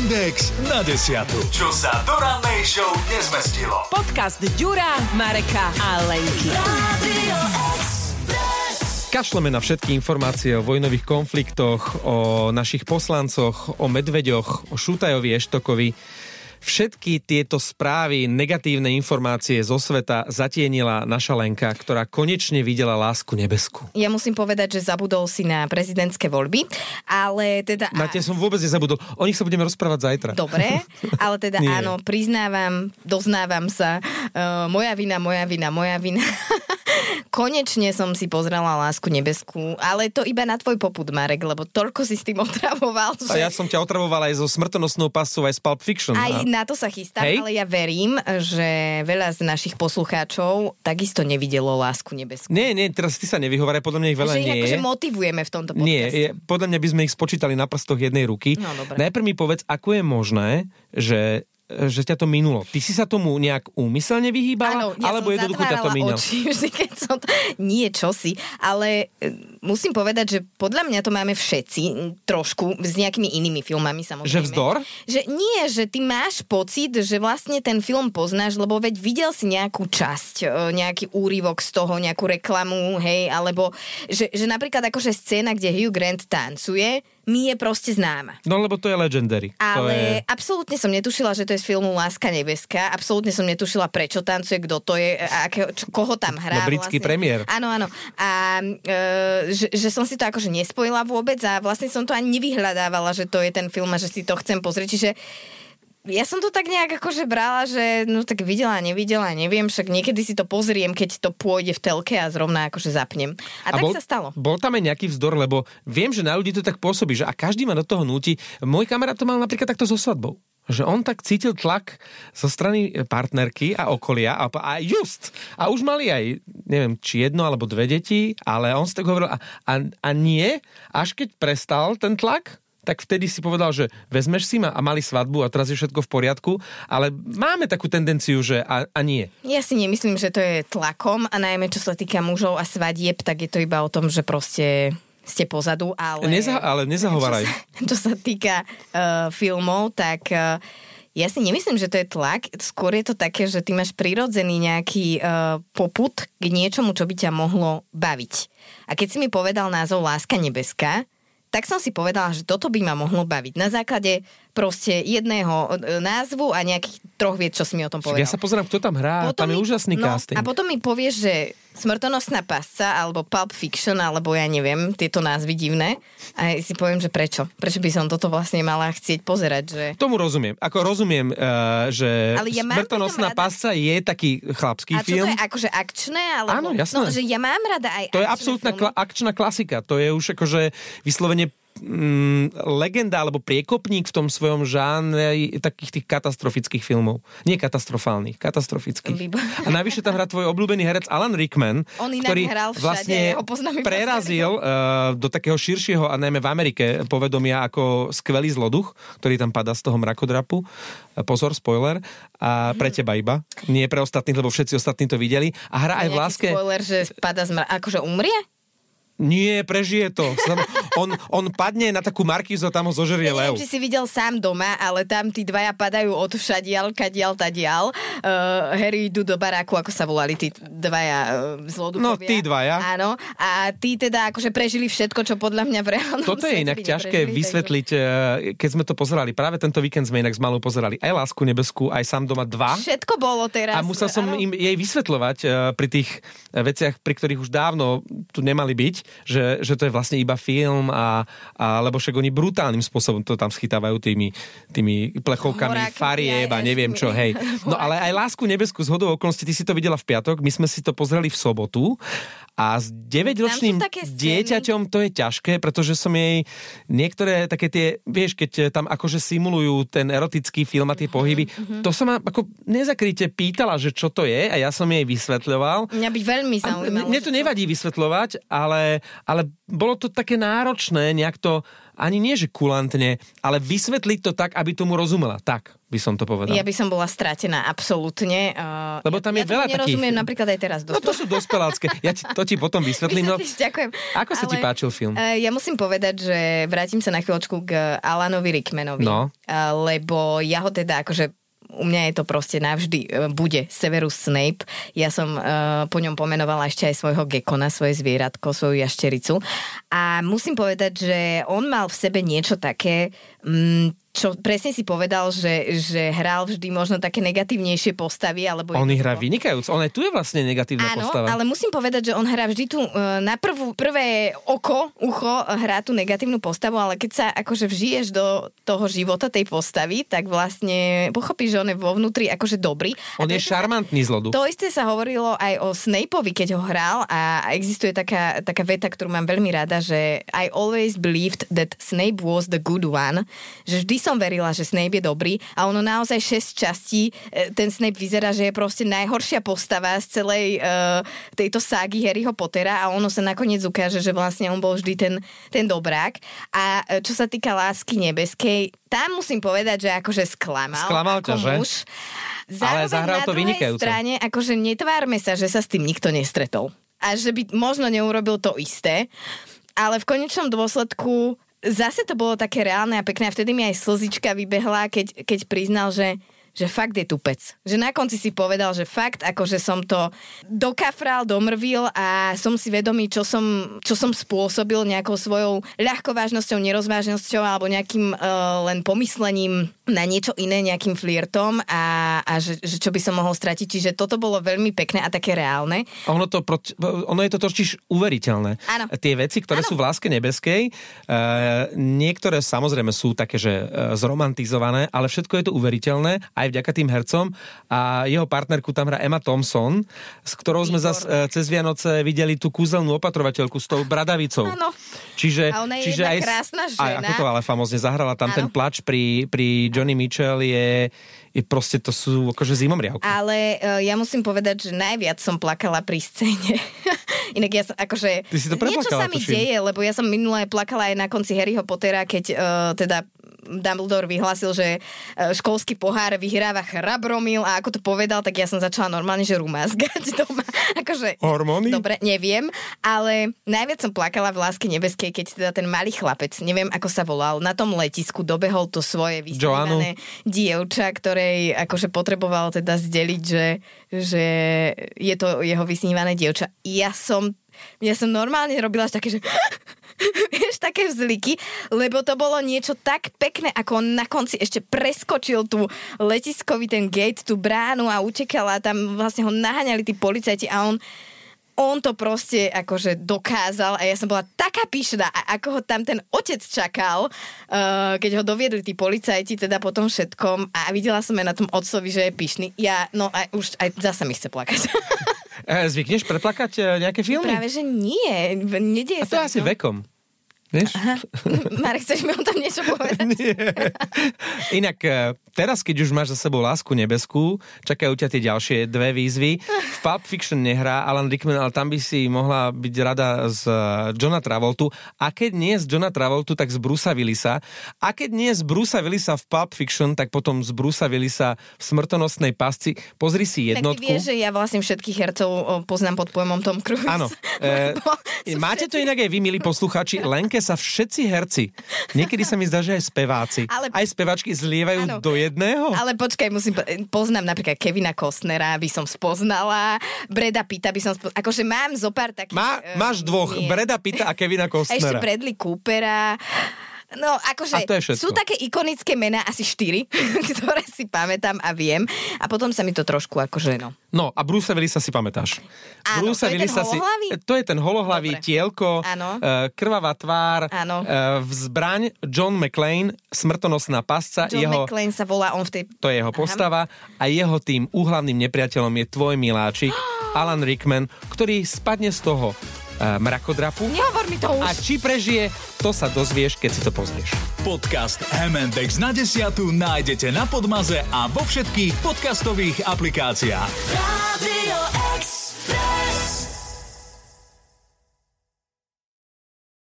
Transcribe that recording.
Index na desiatu. Čo sa do rannej show nezmestilo. Podcast Ďura, Mareka a Lenky. Kašleme na všetky informácie o vojnových konfliktoch, o našich poslancoch, o medveďoch, o Šútajovi Eštokovi. Všetky tieto správy, negatívne informácie zo sveta zatienila naša Lenka, ktorá konečne videla lásku nebesku. Ja musím povedať, že zabudol si na prezidentské voľby, ale teda... Na tie som vôbec nezabudol. O nich sa budeme rozprávať zajtra. Dobre, ale teda áno, priznávam, doznávam sa, uh, moja vina, moja vina, moja vina. Konečne som si pozrela Lásku nebeskú, ale to iba na tvoj poput, Marek, lebo toľko si s tým otravoval, že... A ja som ťa otravoval aj so smrtonosnou pasou, aj z Pulp Fiction. Aj A- na to sa chystám, Hej. ale ja verím, že veľa z našich poslucháčov takisto nevidelo Lásku nebeskú. Nie, nie, teraz ty sa nevyhováraj, podľa mňa ich veľa že nie akože je. motivujeme v tomto podcaste. Nie, je, podľa mňa by sme ich spočítali na prstoch jednej ruky. No, dobre. Najprv mi povedz, ako je možné, že že ťa to minulo. Ty si sa tomu nejak úmyselne vyhýbala? Áno, ja alebo jednoducho ťa to minulo? oči vždy, keď som to... Nie, čosi. Ale e, musím povedať, že podľa mňa to máme všetci trošku s nejakými inými filmami samozrejme. Že vzdor? Že nie, že ty máš pocit, že vlastne ten film poznáš, lebo veď videl si nejakú časť, e, nejaký úryvok z toho, nejakú reklamu, hej, alebo že, že napríklad akože scéna, kde Hugh Grant tancuje, mi je proste známa. No lebo to je legendary. to Ale je... absolútne som netušila, že to je z filmu Láska nebeská. Absolútne som netušila, prečo tancuje, kto to je, a akého, čo, koho tam hrá. No, britský premiér. Áno, áno. A e, že, že som si to akože nespojila vôbec a vlastne som to ani nevyhľadávala, že to je ten film a že si to chcem pozrieť. Čiže ja som to tak nejak akože brala, že no tak videla, nevidela, neviem, však niekedy si to pozriem, keď to pôjde v telke a zrovna akože zapnem. A, tak bol, sa stalo. Bol tam aj nejaký vzdor, lebo viem, že na ľudí to tak pôsobí, že a každý ma do toho núti. Môj kamarát to mal napríklad takto so svadbou. Že on tak cítil tlak zo strany partnerky a okolia a, a just. A už mali aj, neviem, či jedno alebo dve deti, ale on si tak hovoril, a, a, a nie, až keď prestal ten tlak, tak vtedy si povedal, že vezmeš si ma a mali svadbu a teraz je všetko v poriadku, ale máme takú tendenciu, že a, a nie. Ja si nemyslím, že to je tlakom a najmä čo sa týka mužov a svadieb, tak je to iba o tom, že proste ste pozadu, ale... Neza, ale nezahovaraj. Čo sa, čo sa týka uh, filmov, tak uh, ja si nemyslím, že to je tlak. Skôr je to také, že ty máš prirodzený nejaký uh, poput k niečomu, čo by ťa mohlo baviť. A keď si mi povedal názov Láska nebeská, tak som si povedala, že toto by ma mohlo baviť. Na základe proste jedného e, názvu a nejakých troch vied, čo si mi o tom povedal. Ja sa pozerám, kto tam hrá, tam je mi- úžasný no, casting. A potom mi povieš, že Smrtonosná pasca alebo Pulp Fiction, alebo ja neviem, tieto názvy divné. A ja si poviem, že prečo? Prečo by som toto vlastne mala chcieť pozerať? Že... Tomu rozumiem. Ako rozumiem, uh, že Ale ja Smrtonosná rada- pasca je taký chlapský A film. to je, akože akčné? Alebo... Áno, jasné. No, že ja mám rada aj To je absolútna kla- akčná klasika. To je už akože vyslovene mm, legenda alebo priekopník v tom svojom žánre takých tých katastrofických filmov. Nie katastrofálnych, katastrofických. Výbor- A navyše tam hrá tvoj obľúbený herec Alan Rickman, On ktorý hral všade, vlastne ja prerazil uh, do takého širšieho a najmä v Amerike povedomia ako skvelý zloduch, ktorý tam padá z toho mrakodrapu. Uh, Pozor, spoiler. A pre teba iba. Nie pre ostatných, lebo všetci ostatní to videli. A hrá aj v láske... spoiler, že spada z mra... Akože umrie? Nie, prežije to. On, on padne na takú markízu tam ho zožerie lev. neviem, či si videl sám doma, ale tam tí dvaja padajú od všadial, kadial, tadial. Uh, Harry idú do baráku, ako sa volali tí dvaja uh, zloduchovia. No, tí dvaja. Áno. A tí teda akože prežili všetko, čo podľa mňa v reálnom Toto je inak ťažké neprežili, vysvetliť, eh, keď sme to pozerali. Práve tento víkend sme inak s Malou pozerali aj Lásku nebeskú, aj Sám doma 2. Takže všetko bolo teraz. A musel som áno. im jej vysvetľovať pri tých veciach, pri ktorých už dávno tu nemali byť, že, že to je vlastne iba film a, a lebo však oni brutálnym spôsobom to tam schytávajú tými, tými plechovkami Horákmi, farieb a neviem čo, hej. No ale aj Lásku nebeskú z hodou okolností, ty si to videla v piatok, my sme si to pozreli v sobotu a s 9-ročným Tam sú také scény. dieťaťom to je ťažké, pretože som jej niektoré také tie, vieš, keď tam akože simulujú ten erotický film a tie pohyby, to sa ma ako nezakryte pýtala, že čo to je a ja som jej vysvetľoval. Mňa by veľmi A zaujímalo. mne to nevadí vysvetľovať, ale, ale bolo to také náročné nejak to ani nie, že kulantne, ale vysvetliť to tak, aby tomu rozumela. Tak by som to povedal. Ja by som bola stratená, absolútne. Uh, Lebo tam ja, je veľa ja takých... nerozumiem napríklad aj teraz. No to sú dospelácké. Ja ti, to ti potom vysvetlím. No, ďakujem. ako sa ti Ale, páčil film? Uh, ja musím povedať, že vrátim sa na chvíľočku k Alanovi Rickmanovi. No. Uh, lebo ja ho teda akože u mňa je to proste navždy, e, bude Severus Snape. Ja som uh, po ňom pomenovala ešte aj svojho gekona, svoje zvieratko, svoju jaštericu. A musím povedať, že on mal v sebe niečo také, mm, čo presne si povedal, že, že hral vždy možno také negatívnejšie postavy. Alebo On ich hrá vynikajúc. On aj tu je vlastne negatívna Áno, postava. ale musím povedať, že on hrá vždy tu e, na prvú, prvé oko, ucho hrá tú negatívnu postavu, ale keď sa akože vžiješ do toho života tej postavy, tak vlastne pochopíš, že on je vo vnútri akože dobrý. On je šarmantný zlodu. To isté sa hovorilo aj o Snapeovi, keď ho hral a a existuje taká, taká veta, ktorú mám veľmi rada, že I always believed that Snape was the good one, že vždy som verila, že Snape je dobrý a ono naozaj 6 častí, e, ten Snape vyzerá, že je proste najhoršia postava z celej uh, tejto ságy Harryho Pottera a ono sa nakoniec ukáže, že vlastne on bol vždy ten, ten dobrák. A e, čo sa týka lásky nebeskej, tam musím povedať, že akože sklamal. Sklamal ťa, že? muž. Ale zahral to druhej vynikajúco. strane, akože netvárme sa, že sa s tým nikto nestretol. A že by možno neurobil to isté. Ale v konečnom dôsledku zase to bolo také reálne a pekné a vtedy mi aj slzička vybehla, keď, keď priznal, že že fakt je tupec. Že na konci si povedal, že fakt, akože som to dokafral, domrvil a som si vedomý, čo som, čo som spôsobil nejakou svojou ľahkovážnosťou, nerozvážnosťou alebo nejakým uh, len pomyslením na niečo iné, nejakým flirtom a, a že, že čo by som mohol stratiť. Čiže toto bolo veľmi pekné a také reálne. A Ono, to, ono je to totiž uveriteľné. Áno. Tie veci, ktoré Áno. sú v Láske nebeskej, uh, niektoré samozrejme sú také, že uh, zromantizované, ale všetko je to uveriteľné, aj vďaka tým hercom. A jeho partnerku tam hrá Emma Thompson, s ktorou sme zase uh, cez Vianoce videli tú kúzelnú opatrovateľku s tou bradavicou. Áno. Čiže, A ona je čiže aj, krásna Aj, žena. ako to ale famozne zahrala, tam Áno. ten plač pri, pri Johnny Mitchell je, je proste, to sú akože zimomriavky. Ale uh, ja musím povedať, že najviac som plakala pri scéne. Inak ja som akože... Ty si to niečo sa mi tuším. deje, lebo ja som minulé plakala aj na konci Harryho Pottera, keď uh, teda Dumbledore vyhlásil, že uh, školský pohár vyhráva chrabromil a ako to povedal, tak ja som začala normálne, že rumázgať doma. akože, Hormóny? Dobre, neviem, ale najviac som plakala v Láske nebeskej, keď teda ten malý chlapec, neviem ako sa volal, na tom letisku dobehol to svoje vysnívané dievča, ktorej akože potreboval teda zdeliť, že, že je to jeho vysnívané dievča. Ja som, ja som normálne robila až také, že vieš, také vzliky, lebo to bolo niečo tak pekné, ako on na konci ešte preskočil tú letiskový ten gate, tú bránu a utekal a tam vlastne ho naháňali tí policajti a on on to proste akože dokázal a ja som bola taká pyšná a ako ho tam ten otec čakal, uh, keď ho doviedli tí policajti teda po tom všetkom a videla som aj na tom otcovi, že je pyšný. Ja, no a už aj zase mi chce plakať. E, zvykneš preplakať e, nejaké filmy? Práve, že nie. Nedieje A to sa. asi no. vekom. Vieš? Marek, chceš mi o tom niečo povedať? Inak e, teraz, keď už máš za sebou Lásku nebeskú, čakajú ťa tie ďalšie dve výzvy. V Pulp Fiction nehrá Alan Rickman, ale tam by si mohla byť rada z e, Johna Travoltu. A keď nie z Johna Travoltu, tak z Brusa Willisa. A keď nie z Brusa Willisa v Pulp Fiction, tak potom z Brusa Willisa v Smrtonosnej pasci. Pozri si Tak ty jednotku. vieš, že ja vlastne všetkých hercov poznám pod pojmom Tom Cruise. Áno. E, máte to inak aj vy, milí posluchači. Lenke sa všetci herci, niekedy sa mi zdá, že aj speváci, Ale- aj spevačky zlievajú Áno. do jedného. Ale počkaj, musím, po- poznám napríklad Kevina Costnera, by som spoznala, Breda Pitta by som spoznala, akože mám zo pár takých... Má, eh, máš dvoch, nie. Breda Pitta a Kevina A ešte. Bradley Coopera. No, akože sú také ikonické mená, asi štyri, ktoré si pamätám a viem. A potom sa mi to trošku akože, no. No a Bruce Willisa si pamätáš. Áno, Brucea to je ten Willisa si, holohlavý? To je ten holohlavý Dobre. tielko, Áno. eh, krvavá tvár, Áno. eh, v zbraň John McClane, smrtonosná pasca, John jeho, McClane sa volá on v tej... to je jeho postava a jeho tým úhlavným nepriateľom je tvoj miláčik Alan Rickman, ktorý spadne z toho mrakodrapu Nehovor mi to už. a či prežije, to sa dozvieš, keď si to pozrieš. Podcast M&X na desiatu nájdete na Podmaze a vo všetkých podcastových aplikáciách. Radio.